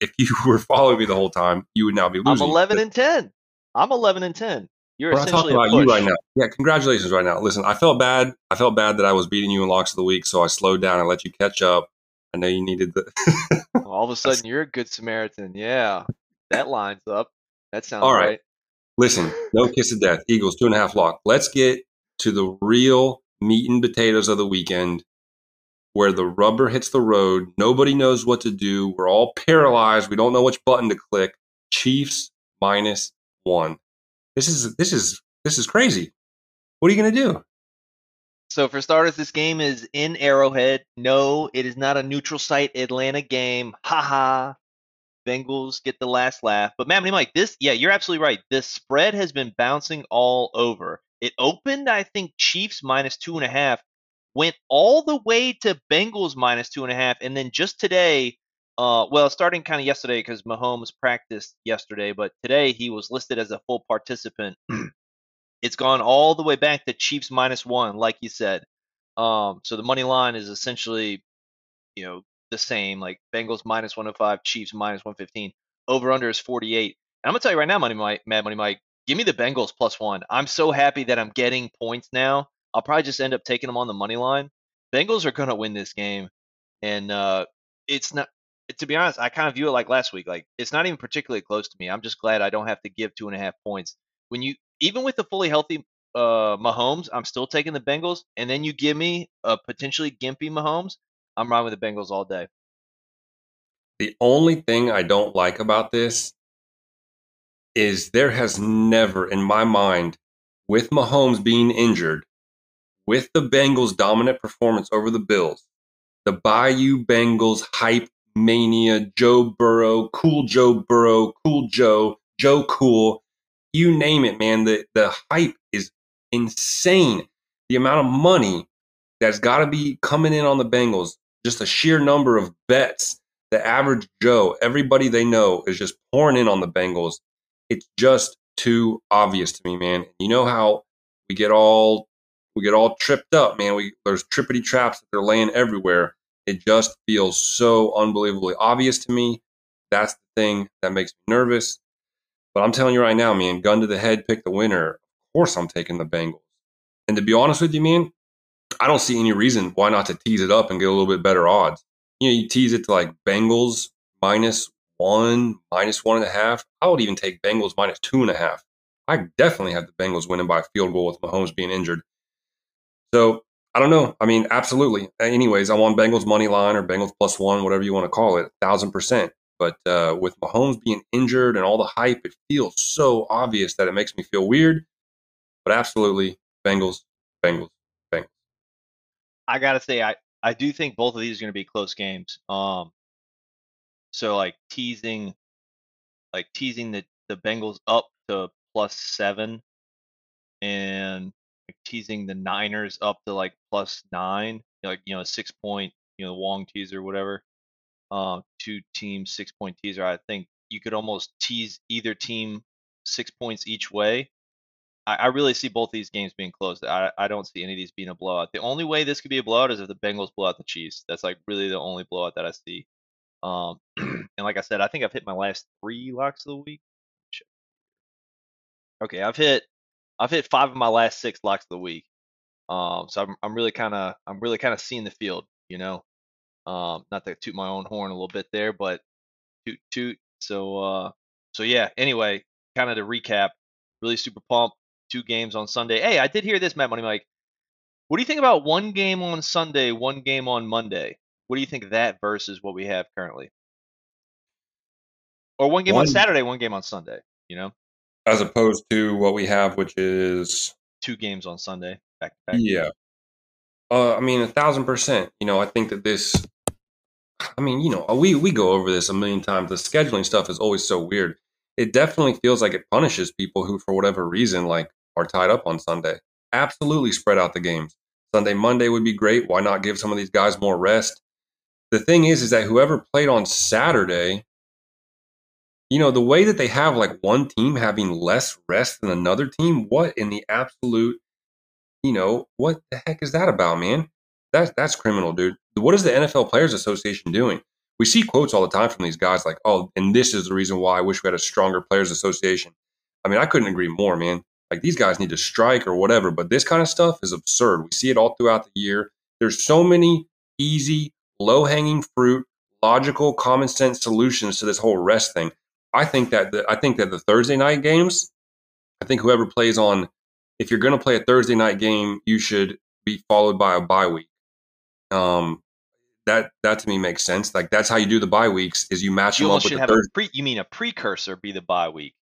if you were following me the whole time, you would now be losing.
I'm eleven and ten. I'm eleven and ten. You're
We're
essentially
talking about you right now. Yeah, congratulations right now. Listen, I felt bad. I felt bad that I was beating you in locks of the week, so I slowed down and let you catch up. I know you needed the.
All of a sudden, you're a good Samaritan. Yeah, that lines up. That sounds
All right.
right.
Listen, no kiss of death. Eagles two and a half lock. Let's get to the real meat and potatoes of the weekend, where the rubber hits the road. Nobody knows what to do. We're all paralyzed. We don't know which button to click. Chiefs minus one. This is this is this is crazy. What are you gonna do?
So for starters, this game is in Arrowhead. No, it is not a neutral site Atlanta game. Ha ha. Bengals get the last laugh. But man, Mike, this yeah, you're absolutely right. This spread has been bouncing all over. It opened, I think, Chiefs minus two and a half, went all the way to Bengals minus two and a half, and then just today Uh, well, starting kind of yesterday because Mahomes practiced yesterday, but today he was listed as a full participant. it's gone all the way back to Chiefs minus one, like you said. Um, so the money line is essentially, you know, the same, like Bengals minus 105, Chiefs minus 115. Over under is 48. And I'm gonna tell you right now, Money Mike, Mad Money Mike, give me the Bengals plus one. I'm so happy that I'm getting points now. I'll probably just end up taking them on the money line. Bengals are gonna win this game, and uh, it's not. To be honest, I kind of view it like last week. Like it's not even particularly close to me. I'm just glad I don't have to give two and a half points. When you even with the fully healthy uh, Mahomes, I'm still taking the Bengals. And then you give me a potentially gimpy Mahomes, I'm riding with the Bengals all day.
The only thing I don't like about this is there has never, in my mind, with Mahomes being injured, with the Bengals' dominant performance over the Bills, the Bayou Bengals hype mania, Joe Burrow, cool Joe Burrow, cool Joe, Joe Cool, you name it, man. The the hype is insane. The amount of money that's got to be coming in on the Bengals, just a sheer number of bets. The average Joe, everybody they know, is just pouring in on the Bengals. It's just too obvious to me, man. You know how we get all we get all tripped up, man. We there's trippity traps that they're laying everywhere. It just feels so unbelievably obvious to me. That's the thing that makes me nervous. But I'm telling you right now, man, gun to the head, pick the winner. Of course, I'm taking the Bengals. And to be honest with you, man, I don't see any reason why not to tease it up and get a little bit better odds. You know, you tease it to like Bengals minus one, minus one and a half. I would even take Bengals minus two and a half. I definitely have the Bengals winning by a field goal with Mahomes being injured. So I don't know. I mean, absolutely. Anyways, I want Bengals money line or Bengals plus one, whatever you want to call it, thousand percent. But uh, with Mahomes being injured and all the hype, it feels so obvious that it makes me feel weird. But absolutely, Bengals, Bengals, Bengals.
I gotta say, I I do think both of these are to be close games. Um, so like teasing, like teasing the the Bengals up to plus seven, and like teasing the Niners up to like plus nine, like you know six point, you know Wong teaser whatever uh, two teams six point teaser. I think you could almost tease either team six points each way. I, I really see both these games being close. I, I don't see any of these being a blowout. The only way this could be a blowout is if the Bengals blow out the Chiefs. That's like really the only blowout that I see. Um, and like I said, I think I've hit my last three locks of the week. Okay, I've hit I've hit five of my last six locks of the week. Um, so I'm I'm really kind of I'm really kind of seeing the field, you know. Um, not to toot my own horn a little bit there, but toot toot. So uh, so yeah. Anyway, kind of to recap, really super pumped. Two games on Sunday. Hey, I did hear this, Mad Money Mike. What do you think about one game on Sunday, one game on Monday? What do you think of that versus what we have currently? Or one game one, on Saturday, one game on Sunday, you know?
As opposed to what we have, which is
two games on Sunday, back to back.
Yeah. Uh, I mean, a thousand percent. You know, I think that this I mean, you know, we we go over this a million times. The scheduling stuff is always so weird. It definitely feels like it punishes people who, for whatever reason, like are tied up on Sunday. Absolutely spread out the games. Sunday, Monday would be great. Why not give some of these guys more rest? The thing is, is that whoever played on Saturday, you know, the way that they have like one team having less rest than another team, what in the absolute, you know, what the heck is that about, man? That's that's criminal, dude. What is the NFL Players Association doing? We see quotes all the time from these guys like, "Oh, and this is the reason why I wish we had a stronger Players Association." I mean, I couldn't agree more, man. Like these guys need to strike or whatever, but this kind of stuff is absurd. We see it all throughout the year. There's so many easy, low-hanging fruit, logical, common sense solutions to this whole rest thing. I think that the, I think that the Thursday night games, I think whoever plays on, if you're going to play a Thursday night game, you should be followed by a bye week. Um, that that to me makes sense. Like that's how you do the bye weeks is you match
you
them up with
should
the.
A pre, you mean a precursor be the bye week?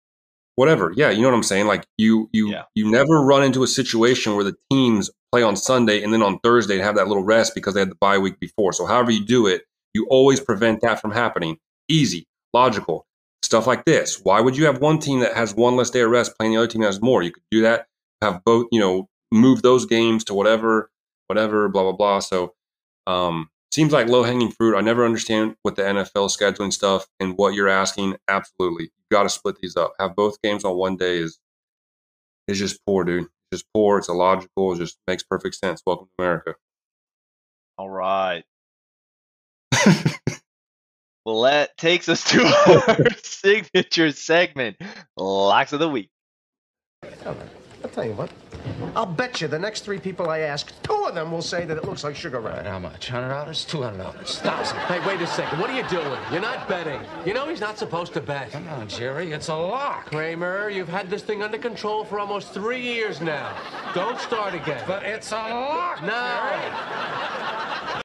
Whatever. Yeah, you know what I'm saying. Like you you yeah. you never run into a situation where the teams play on Sunday and then on Thursday and have that little rest because they had the bye week before. So however you do it, you always prevent that from happening. Easy, logical stuff like this. Why would you have one team that has one less day of rest playing the other team that has more? You could do that. Have both. You know, move those games to whatever, whatever. Blah blah blah. So um, seems like low hanging fruit. I never understand what the NFL scheduling stuff and what you're asking. Absolutely, you got to split these up. Have both games on one day is is just poor, dude. It's just poor. It's illogical. It just makes perfect sense. Welcome to America.
All right. well, that takes us to our signature segment, Locks of the Week.
I'll tell you what. I'll bet you the next three people I ask, two of them will say that it looks like Sugar Ray.
How much? Hundred dollars? Two hundred dollars? Thousand? Hey, wait a second. What are you doing? You're not betting. You know he's not supposed to bet.
Come on, Jerry. It's a lock.
Kramer, you've had this thing under control for almost three years now. Don't start again.
But it's a lock.
No.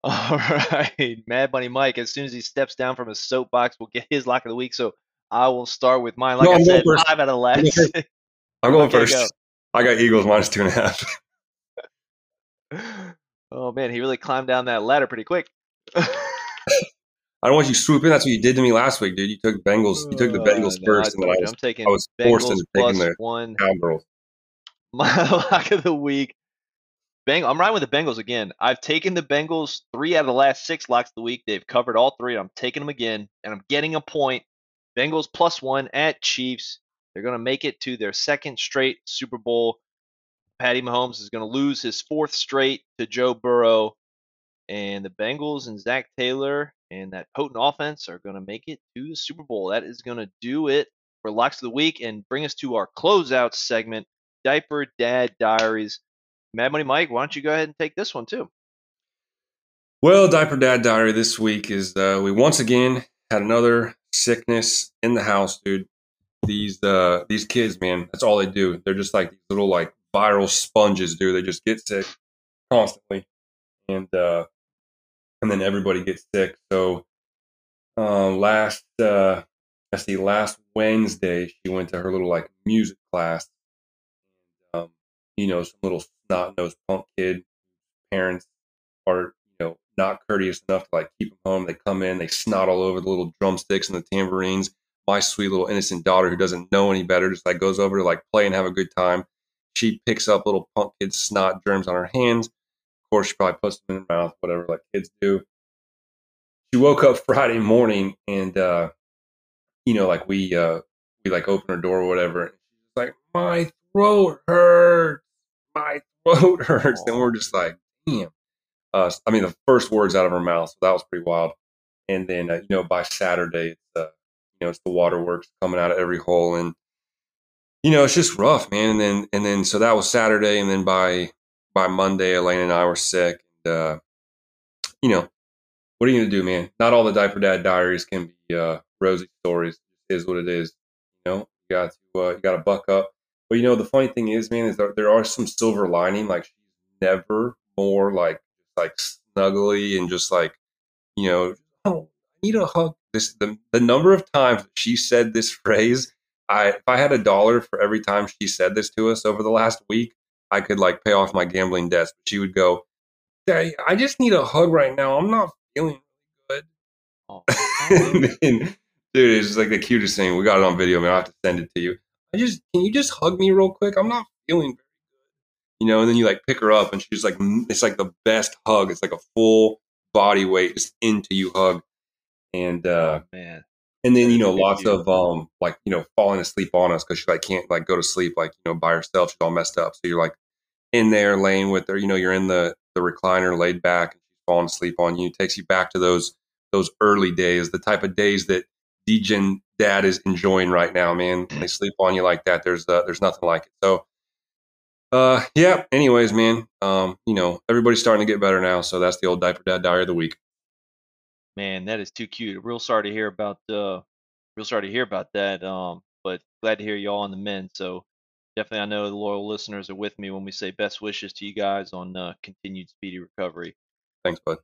All right, Mad Money Mike. As soon as he steps down from his soapbox, we'll get his lock of the week. So I will start with mine. Like
No,
I said,
going
five out of the
I'm going
last.
I'm going
Okay,
first.
go.
I got Eagles minus two and a half.
oh man, he really climbed down that ladder pretty quick.
I don't want you swooping. That's what you did to me last week, dude. You took Bengals. You took the
Uh,
Bengals
no, I
first, and then I was
I'm taking
I was forced
Bengals
into taking the
one.
Cowgirls.
My lock of the week. Bang, I'm riding with the Bengals again. I've taken the Bengals three out of the last six locks of the week. They've covered all three. I'm taking them again, and I'm getting a point. Bengals plus one at Chiefs. They're going to make it to their second straight Super Bowl. Patty Mahomes is going to lose his fourth straight to Joe Burrow. And the Bengals and Zac Taylor and that potent offense are going to make it to the Super Bowl. That is going to do it for Locks of the Week and bring us to our closeout segment, Diaper Dad Diaries. Mad Money Mike, why don't you go ahead and take this one too?
Well, Diaper Dad Diary this week is uh, we once again had another sickness in the house, dude. These uh, these kids, man, that's all they do. They're just like little like viral sponges, dude. They just get sick constantly, and uh, and then everybody gets sick. So uh, last uh, let's see, last Wednesday she went to her little like music class. Um, you know, some little snot nosed punk kid. Parents are you know not courteous enough to like keep them home. They come in, they snot all over the little drumsticks and the tambourines. My sweet little innocent daughter who doesn't know any better just like goes over to like play and have a good time. She picks up little punk kid snot germs on her hands. Of course, she probably puts them in her mouth, whatever like kids do. She woke up Friday morning and uh, you know, like we uh we like open her door or whatever, and she's like, My throat hurts. My throat hurts. And we're just like, damn uh, I mean, the first words out of her mouth. So that was pretty wild. And then, uh, you know, by Saturday, it's, uh, you know, it's the waterworks coming out of every hole. And, you know, it's just rough, man. And then, and then, so that was Saturday. And then by, by Monday, Elaine and I were sick. And, uh, you know, what are you going to do, man? Not all the Diaper Dad diaries can be, uh, rosy stories. It is what it is. You know, you got to, uh, you got to buck up. But, you know, the funny thing is, man, is there, there are some silver lining. Like she's never more like, like snuggly and just like, you know, oh, I need a hug. This the, the number of times she said this phrase. I if I had a dollar for every time she said this to us over the last week, I could like pay off my gambling debts. But she would go, Daddy, I just need a hug right now. I'm not feeling good.
Oh,
then, dude, it's like the cutest thing. We got it on video, man. I have to send it to you. I just can you just hug me real quick? I'm not feeling very you know, and then you like pick her up and she's like, it's like the best hug. It's like a full body weight just into you hug. And, uh,
man.
and then, you know, lots of, um, like, you know, falling asleep on us because she like can't like go to sleep, like, you know, by herself. She's all messed up. So you're like in there laying with her, you know, you're in the, the recliner laid back and she's falling asleep on you. It takes you back to those, those early days, the type of days that Degen dad is enjoying right now, man. When they sleep on you like that. There's, uh, there's nothing like it. So, uh, yeah. Anyways, man, um, you know, everybody's starting to get better now, so that's the old diaper dad diary of the week.
Man, that is too cute. Real sorry to hear about uh real sorry to hear about that. Um, but glad to hear y'all on the mend. So definitely I know the loyal listeners are with me when we say best wishes to you guys on uh, continued speedy recovery.
Thanks, bud.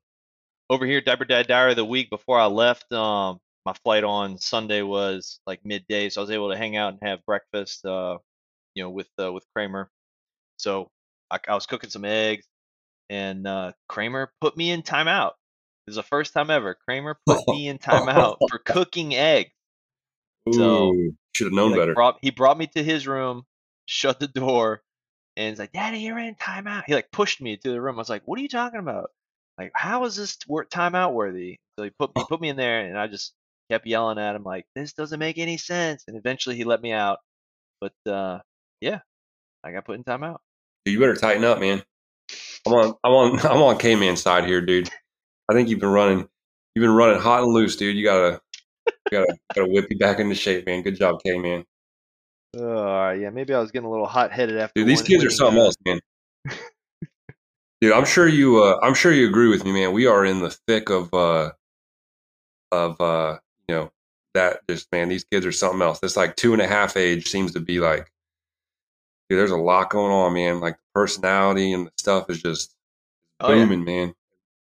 Over here, Diaper Dad Diary the week before I left, um, my flight on Sunday was like midday, so I was able to hang out and have breakfast uh, you know, with uh, with Kramer. So I, I was cooking some eggs and uh, Kramer put me in timeout. This is the first time ever. Kramer put me in timeout for cooking eggs. So,
should have
He,
known
like,
better.
brought, he brought me to his room, shut the door, and he's like, "Daddy, you're in timeout." He like pushed me to the room. I was like, "What are you talking about?" Like, how is this timeout worthy? So he put he put me in there, and I just kept yelling at him like, "This doesn't make any sense." And eventually, he let me out. But uh, yeah, I got put in timeout.
Dude, you better tighten up, man. I'm on I'm on I'm on K Man side here, dude. I think you've been running you've been running hot and loose, dude. You gotta you gotta gotta whip you back into shape, man. Good job, K Man.
Uh, yeah, maybe I was getting a little hot headed after.
Dude, these kids are something else, man. Dude, I'm sure you uh I'm sure you agree with me, man. We are in the thick of uh of uh you know that just man, these kids are something else. This like two and a half age seems to be like dude, there's a lot going on, man. Like the personality and the stuff is just
Oh, yeah.
booming, man.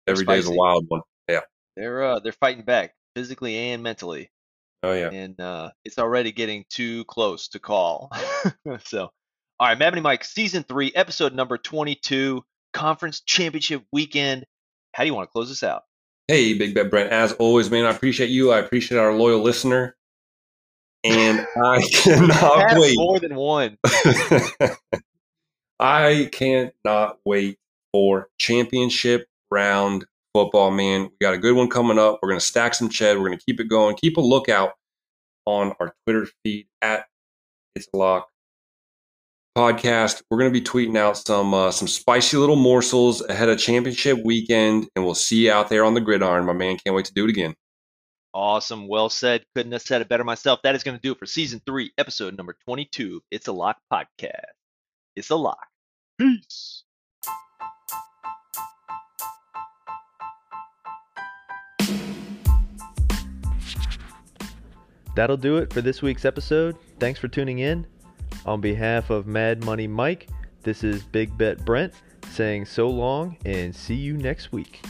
Every day's a wild one. Yeah.
They're uh, they're fighting back physically and mentally.
Oh yeah.
and uh, it's already getting too close to call. so, all right, Mad Money Mike, season three, episode number 22, conference championship weekend. How do you want to close this out?
Hey, Big Bet Brent. As always, man, I appreciate you. I appreciate our loyal listener. And I cannot wait.
more than one.
I cannot wait for championship round football, man. We got a good one coming up. We're going to stack some ched. We're going to keep it going. Keep a lookout on our Twitter feed at It's a Lock podcast. We're going to be tweeting out some uh, some spicy little morsels ahead of championship weekend, and we'll see you out there on the gridiron. My man can't wait to do it again.
Awesome. Well said. Couldn't have said it better myself. That is going to do it for season three, episode number 22. It's a Lock podcast. It's a Lock. Peace.
That'll do it for this week's episode. Thanks for tuning in. On behalf of Mad Money Mike, this is Big Bet Brent saying so long and see you next week.